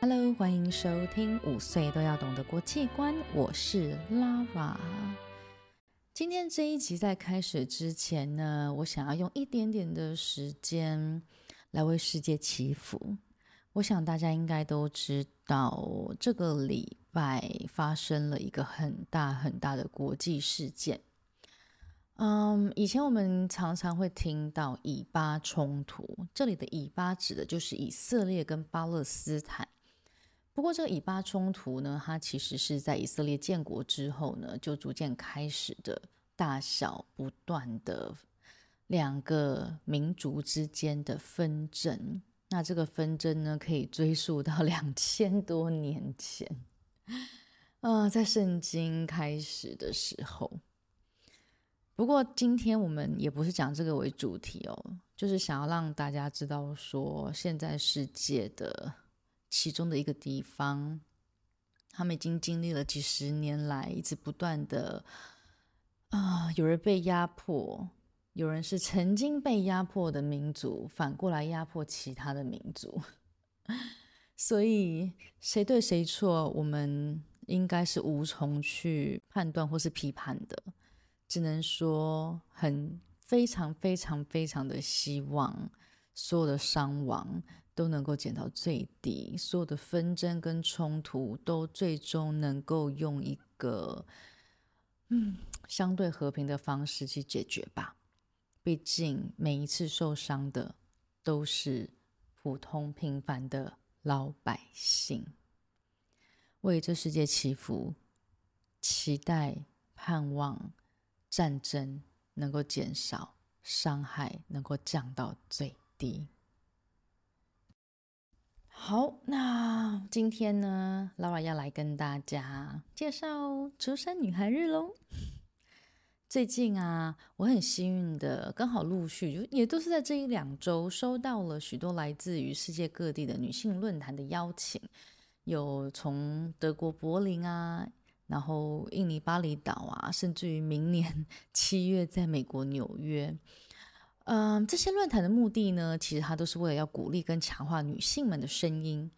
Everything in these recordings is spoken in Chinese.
Hello，欢迎收听五岁都要懂的国际观，我是 Lara。今天这一集在开始之前呢，我想要用一点点的时间来为世界祈福。我想大家应该都知道，这个礼拜发生了一个很大很大的国际事件。嗯，以前我们常常会听到以巴冲突，这里的以巴指的就是以色列跟巴勒斯坦。不过，这个以巴冲突呢，它其实是在以色列建国之后呢，就逐渐开始的大小不断的两个民族之间的纷争。那这个纷争呢，可以追溯到两千多年前，啊、在圣经开始的时候。不过，今天我们也不是讲这个为主题哦，就是想要让大家知道说，现在世界的。其中的一个地方，他们已经经历了几十年来一直不断的啊、有人被压迫，有人是曾经被压迫的民族，反过来压迫其他的民族，所以谁对谁错，我们应该是无从去判断或是批判的，只能说很非常非常非常的希望所有的伤亡。都能够减到最低，所有的纷争跟冲突都最终能够用一个嗯相对和平的方式去解决吧。毕竟每一次受伤的都是普通平凡的老百姓。为这世界祈福，期待盼望战争能够减少，伤害能够降到最低。好，那今天呢，Lara 要来跟大家介绍竹山女孩日喽。最近啊，我很幸运的，刚好陆续就也都是在这一两周，收到了许多来自于世界各地的女性论坛的邀请，有从德国柏林啊，然后印尼巴厘岛啊，甚至于明年 七月在美国纽约。嗯，这些论坛的目的呢，其实它都是为了要鼓励跟强化女性们的声音。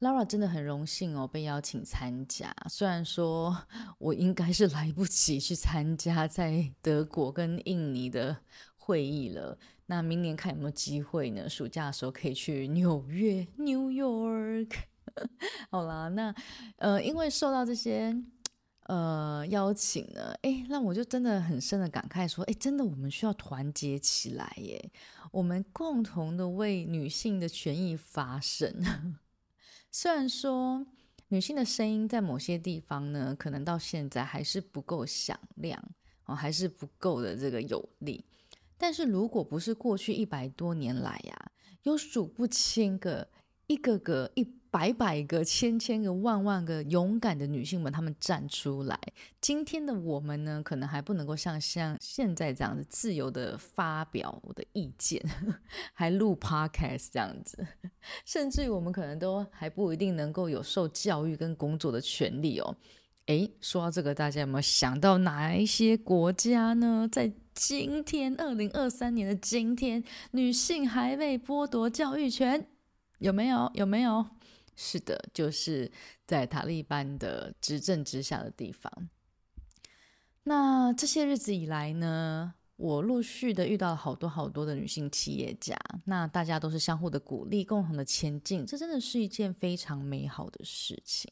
Laura 真的很荣幸哦，被邀请参加。虽然说 我应该是来不及去参加在德国跟印尼的会议了。那明年看有没有机会呢？暑假的时候可以去纽约 （New York）。好啦，那呃，因为受到这些。呃，邀请呢？哎，让我就真的很深的感慨说，哎，真的我们需要团结起来耶！我们共同的为女性的权益发声。虽然说女性的声音在某些地方呢，可能到现在还是不够响亮哦，还是不够的这个有力。但是如果不是过去一百多年来呀，有数不清个一个个一。百百个、千千个、万万个勇敢的女性们，她们站出来。今天的我们呢，可能还不能够像像现在这样子自由的发表我的意见，还录 podcast 这样子，甚至于我们可能都还不一定能够有受教育跟工作的权利哦。诶，说到这个，大家有没有想到哪一些国家呢？在今天，二零二三年的今天，女性还被剥夺教育权？有没有？有没有？是的，就是在塔利班的执政之下的地方。那这些日子以来呢，我陆续的遇到了好多好多的女性企业家，那大家都是相互的鼓励，共同的前进，这真的是一件非常美好的事情。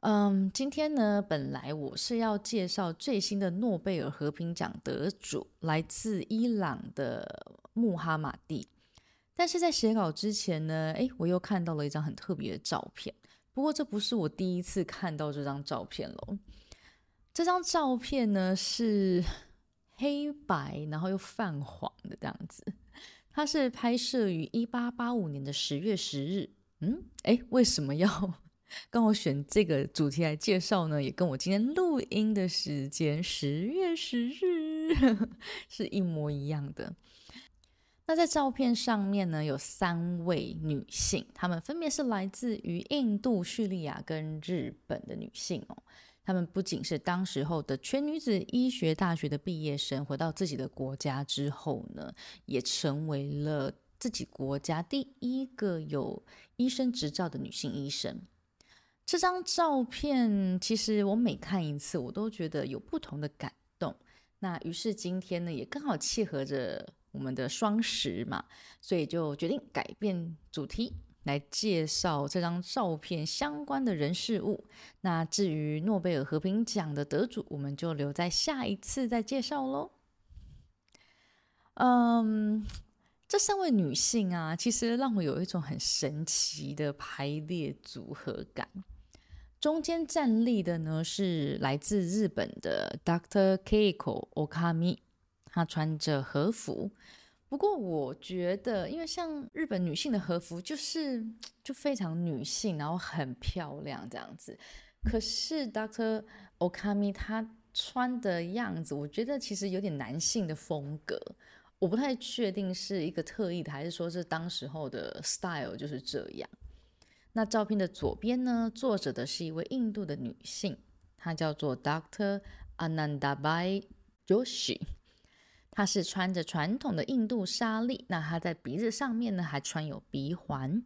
嗯，今天呢，本来我是要介绍最新的诺贝尔和平奖得主，来自伊朗的穆哈马蒂。但是在写稿之前呢，诶，我又看到了一张很特别的照片。不过这不是我第一次看到这张照片喽。这张照片呢是 黑白，然后又泛黄的这样子。它是拍摄于一八八五年的十月十日。嗯，诶，为什么要 跟我选这个主题来介绍呢？也跟我今天录音的时间十月十日 是一模一样的。那在照片上面呢，有三位女性，她们分别是来自于印度、叙利亚跟日本的女性哦。她们不仅是当时候的全女子医学大学的毕业生，回到自己的国家之后呢，也成为了自己国家第一个有医生执照的女性医生。这张照片，其实我每看一次，我都觉得有不同的感动。那于是今天呢，也刚好契合着我们的双十嘛，所以就决定改变主题，来介绍这张照片相关的人事物。那至于诺贝尔和平奖的得主，我们就留在下一次再介绍喽。嗯，这三位女性啊，其实让我有一种很神奇的排列组合感。中间站立的呢是来自日本的 Dr. Keiko Okami，她穿着和服。不过我觉得，因为像日本女性的和服就是就非常女性，然后很漂亮这样子。可是 Doctor Okami 她穿的样子，我觉得其实有点男性的风格。我不太确定是一个特意的，还是说是当时候的 style 就是这样。那照片的左边呢，坐着的是一位印度的女性，她叫做 Doctor Anandabai Joshi，她是穿着传统的印度纱丽，那她在鼻子上面呢还穿有鼻环。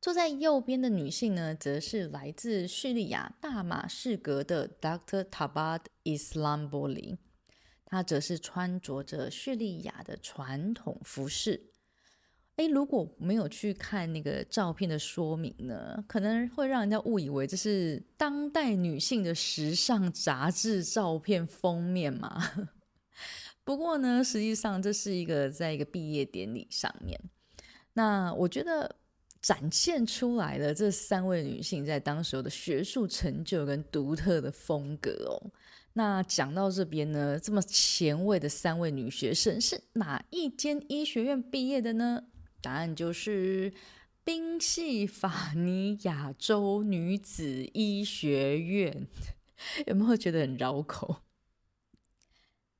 坐在右边的女性呢，则是来自叙利亚大马士革的 Dr. Tabad Islamboli，她则是穿着着叙利亚的传统服饰。诶，如果没有去看那个照片的说明呢，可能会让人家误以为这是当代女性的时尚杂志照片封面嘛。不过呢，实际上这是一个在一个毕业典礼上面，那我觉得展现出来的这三位女性在当时的学术成就跟独特的风格哦。那讲到这边呢，这么前卫的三位女学生是哪一间医学院毕业的呢？答案就是宾夕法尼亚州女子医学院，有没有觉得很绕口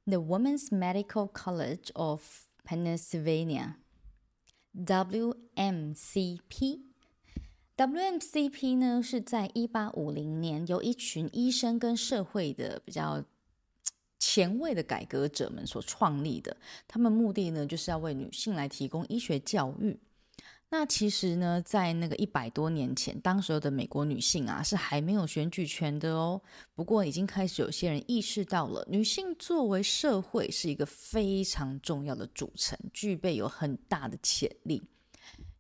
？The Women's Medical College of Pennsylvania（WMCP）。WMCP 呢是在一八五零年由一群医生跟社会的比较前卫的改革者们所创立的，他们目的呢，就是要为女性来提供医学教育。那其实呢，在那个一百多年前，当时候的美国女性啊，是还没有选举权的哦。不过，已经开始有些人意识到了，女性作为社会是一个非常重要的组成，具备有很大的潜力。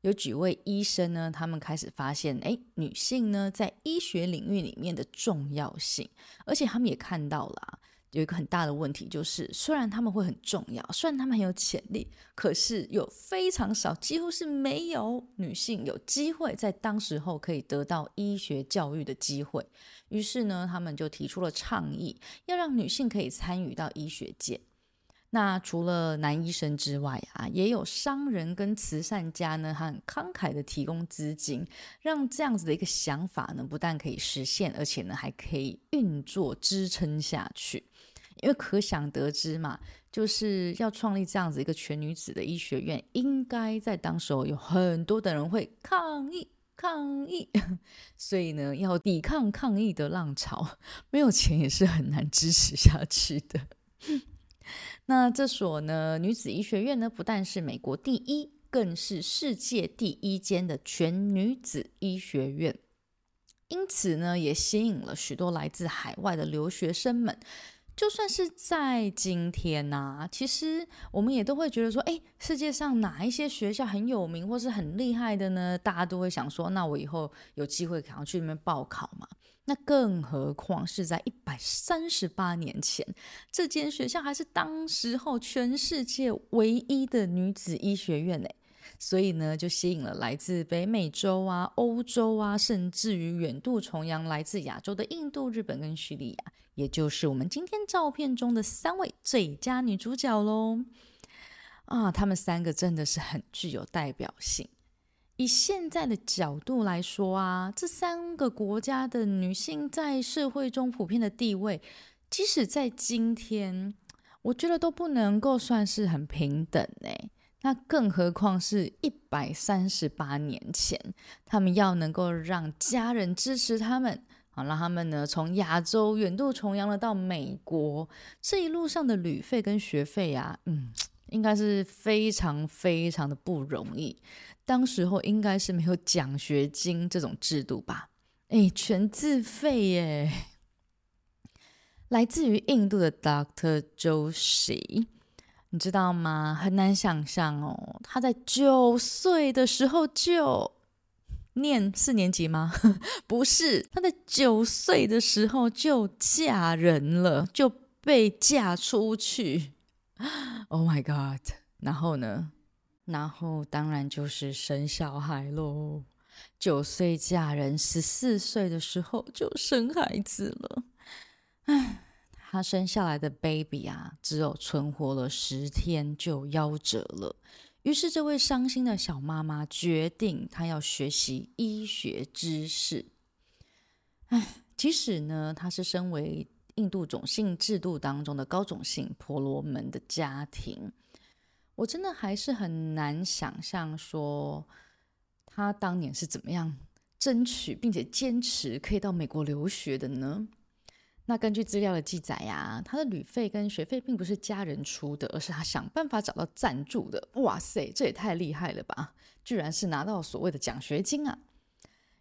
有几位医生呢，他们开始发现，哎，女性呢，在医学领域里面的重要性，而且他们也看到了。有一个很大的问题，就是虽然他们会很重要，虽然他们很有潜力，可是有非常少，几乎是没有女性有机会在当时候可以得到医学教育的机会。于是呢，他们就提出了倡议，要让女性可以参与到医学界。那除了男医生之外啊，也有商人跟慈善家呢，他很慷慨的提供资金，让这样子的一个想法呢，不但可以实现，而且呢，还可以运作支撑下去。因为可想得知嘛，就是要创立这样子一个全女子的医学院，应该在当时候有很多的人会抗议抗议，所以呢，要抵抗抗议的浪潮，没有钱也是很难支持下去的。那这所呢女子医学院呢，不但是美国第一，更是世界第一间的全女子医学院，因此呢，也吸引了许多来自海外的留学生们。就算是在今天呐、其实我们也都会觉得说，哎，世界上哪一些学校很有名或是很厉害的呢？大家都会想说，那我以后有机会想要去那边报考嘛。那更何况是在一百三十八年前，这间学校还是当时候全世界唯一的女子医学院呢。所以呢，就吸引了来自北美洲啊、欧洲啊，甚至于远渡重洋来自亚洲的印度、日本跟叙利亚，也就是我们今天照片中的三位最佳女主角喽。啊，她们三个真的是很具有代表性。以现在的角度来说啊，这三个国家的女性在社会中普遍的地位，即使在今天，我觉得都不能够算是很平等呢。那更何况是一百三十八年前，他们要能够让家人支持他们，啊，让他们呢从亚洲远渡重洋了到美国。这一路上的旅费跟学费呀、啊，嗯，应该是非常非常的不容易。当时候应该是没有奖学金这种制度吧？哎，全自费耶！来自于印度的 Dr. Joshi，你知道吗？很难想象哦，他在九岁的时候就念四年级吗？不是，他在九岁的时候就嫁人了，就被嫁出去。Oh my God！然后呢？然后当然就是生小孩喽。九岁嫁人，十四岁的时候就生孩子了。唉，她生下来的 baby 啊，只有存活了十天就夭折了。于是，这位伤心的小妈妈决定，她要学习医学知识。唉，即使呢，她是身为印度种姓制度当中的高种姓婆罗门的家庭，我真的还是很难想象说，她当年是怎么样争取并且坚持可以到美国留学的呢？那根据资料的记载呀，他的旅费跟学费并不是家人出的，而是他想办法找到赞助的。哇塞，这也太厉害了吧！居然是拿到所谓的奖学金啊！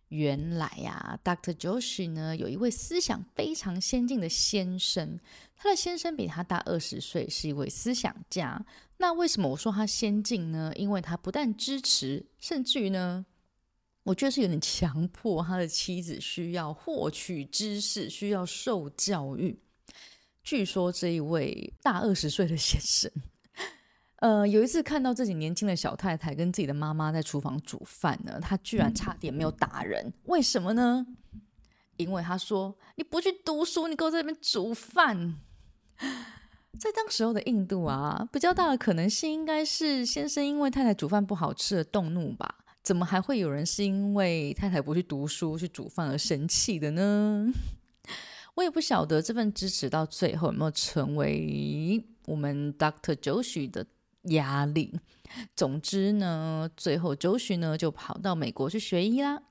原来呀，Dr. Joshi 呢，有一位思想非常先进的先生，他的先生比他大二十岁，是一位思想家。那为什么我说他先进呢？因为他不但支持，甚至于呢。我觉得是有点强迫他的妻子需要获取知识，需要受教育。据说这一位大二十岁的先生，呃，有一次看到自己年轻的小太太跟自己的妈妈在厨房煮饭呢，他居然差点没有打人。为什么呢？因为他说：“你不去读书，你给我在这边煮饭。”在当时候的印度啊，比较大的可能性应该是先生因为太太煮饭不好吃而动怒吧。怎么还会有人是因为太太不去读书去煮饭而生气的呢？我也不晓得这份支持到最后有没有成为我们 Dr. Joshi 的压力。总之呢，最后 Joshi 呢就跑到美国去学医啦。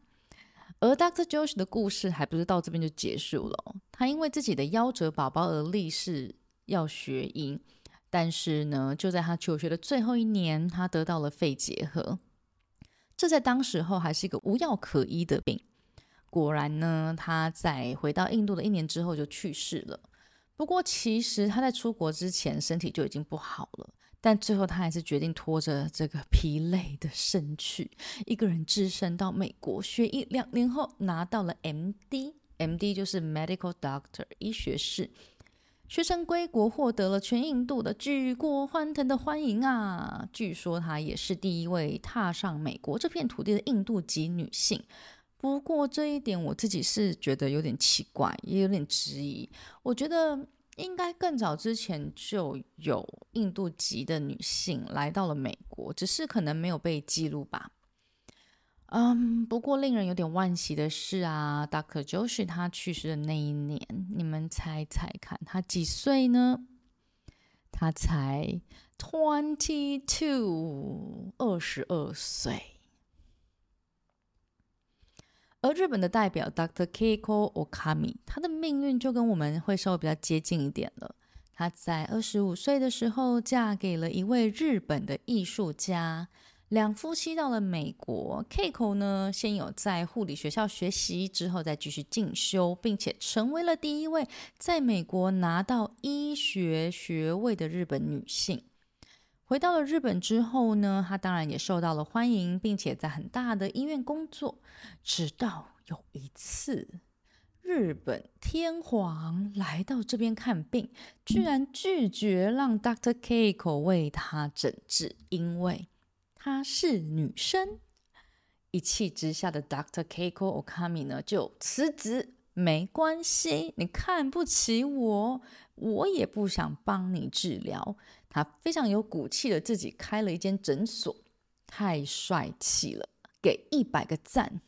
而 Doctor Josh 的故事还不是到这边就结束了。他因为自己的夭折宝宝而立誓要学医，但是呢，就在他求学的最后一年，他得到了肺结核。这在当时候还是一个无药可医的病。果然呢，他在回到印度的一年之后就去世了。不过，其实他在出国之前身体就已经不好了，但最后他还是决定拖着这个疲累的身躯，一个人只身到美国学医。两年后拿到了 MD，MD 就是 Medical Doctor，医学士。学生归国，获得了全印度的举国欢腾的欢迎啊！据说她也是第一位踏上美国这片土地的印度籍女性。不过这一点我自己是觉得有点奇怪，也有点质疑。我觉得应该更早之前就有印度籍的女性来到了美国，只是可能没有被记录吧。嗯不过令人有点惋惜的是啊，Dr. Joshi 他去世的那一年，你们猜猜看，他几岁呢？他才 twenty two，二十二岁。而日本的代表 Dr. Keiko Okami，他的命运就跟我们会稍微比较接近一点了。他在二十五岁的时候嫁给了一位日本的艺术家。两夫妻到了美国，Kiko 呢，先有在护理学校学习，之后再继续进修，并且成为了第一位在美国拿到医学学位的日本女性。回到了日本之后呢，她当然也受到了欢迎，并且在很大的医院工作。直到有一次，日本天皇来到这边看病，居然拒绝让 Dr. Kiko 为他诊治，因为她是女生，一气之下的 Dr. Keiko Okami 呢就辞职，没关系，你看不起我，我也不想帮你治疗。他非常有骨气的自己开了一间诊所，太帅气了，给一百个赞。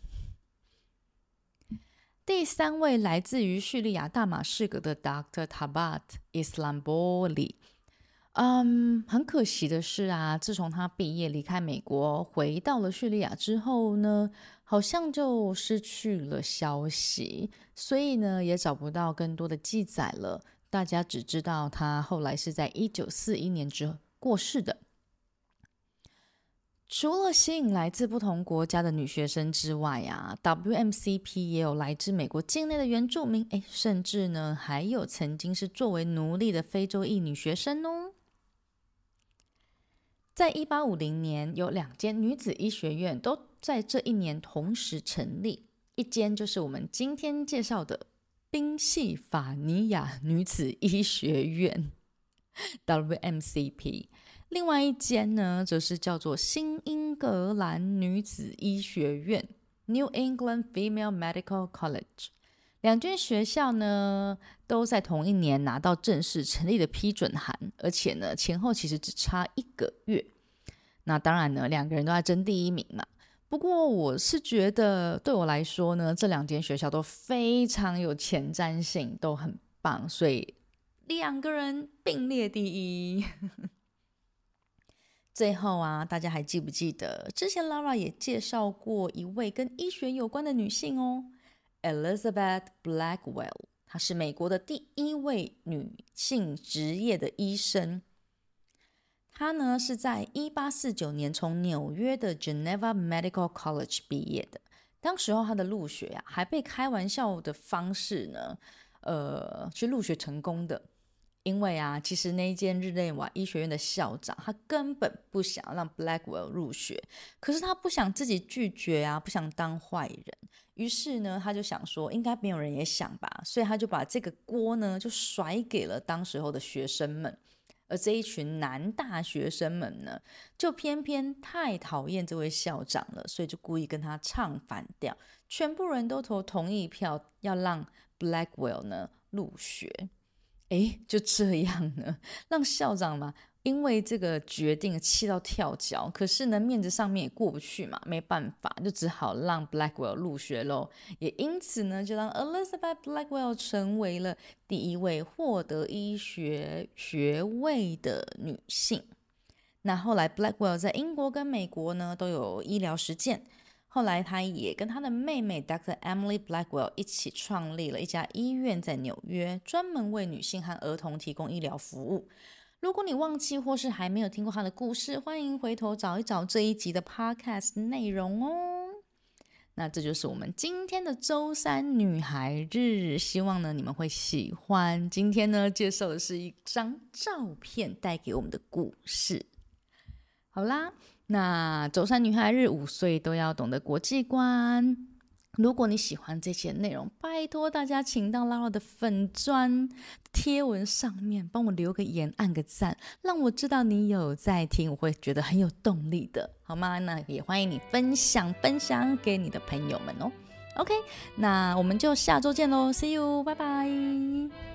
第三位来自于叙利亚大马士革的 Dr. Tabat Islambouli。嗯，很可惜的是啊，自从他毕业离开美国，回到了叙利亚之后呢，好像就失去了消息，所以呢，也找不到更多的记载了。大家只知道他后来是在一九四一年之后过世的。除了吸引来自不同国家的女学生之外啊，WMCP 也有来自美国境内的原住民，诶，甚至呢，还有曾经是作为奴隶的非洲裔女学生哦。在一八五零年，有两间女子医学院都在这一年同时成立，一间就是我们今天介绍的宾夕法尼亚女子医学院 （WMCP）。另外一间呢，则是叫做新英格兰女子医学院 （New England Female Medical College）。两间学校呢，都在同一年拿到正式成立的批准函，而且呢，前后其实只差一个月。那当然呢，两个人都在争第一名嘛。不过我是觉得，对我来说呢，这两间学校都非常有前瞻性，都很棒，所以两个人并列第一。最后啊，大家还记不记得之前 Lara 也介绍过一位跟医学有关的女性哦，Elizabeth Blackwell，她是美国的第一位女性职业的医生。她呢是在一八四九年从纽约的 Geneva Medical College 毕业的。当时候她的入学呀、还被开玩笑的方式呢，呃，去入学成功的。因为啊，其实那一间日内瓦医学院的校长，他根本不想让 Blackwell 入学，可是他不想自己拒绝啊，不想当坏人，于是呢，他就想说，应该没有人也想吧，所以他就把这个锅呢，就甩给了当时候的学生们，而这一群男大学生们呢，就偏偏太讨厌这位校长了，所以就故意跟他唱反调，全部人都投同意票，要让 Blackwell 呢入学。哎，就这样呢，让校长嘛，因为这个决定气到跳脚。可是呢，面子上面也过不去嘛，没办法，就只好让 Blackwell 入学喽。也因此呢，就让 Elizabeth Blackwell 成为了第一位获得医学学位的女性。那后来 Blackwell 在英国跟美国呢都有医疗实践。后来，他也跟他的妹妹 Dr. Emily Blackwell 一起创立了一家医院，在纽约，专门为女性和儿童提供医疗服务。如果你忘记或是还没有听过他的故事，欢迎回头找一找这一集的 Podcast 内容哦。那这就是我们今天的周三女孩日，希望呢你们会喜欢。今天呢介绍的是一张照片带给我们的故事。好啦。那周三女孩日，五岁都要懂得国际观。如果你喜欢这些内容，拜托大家请到 Lara 的粉专贴文上面帮我留个言，按个赞，让我知道你有在听，我会觉得很有动力的，好吗？那也欢迎你分享分享给你的朋友们哦。OK，那我们就下周见喽，See you，拜拜。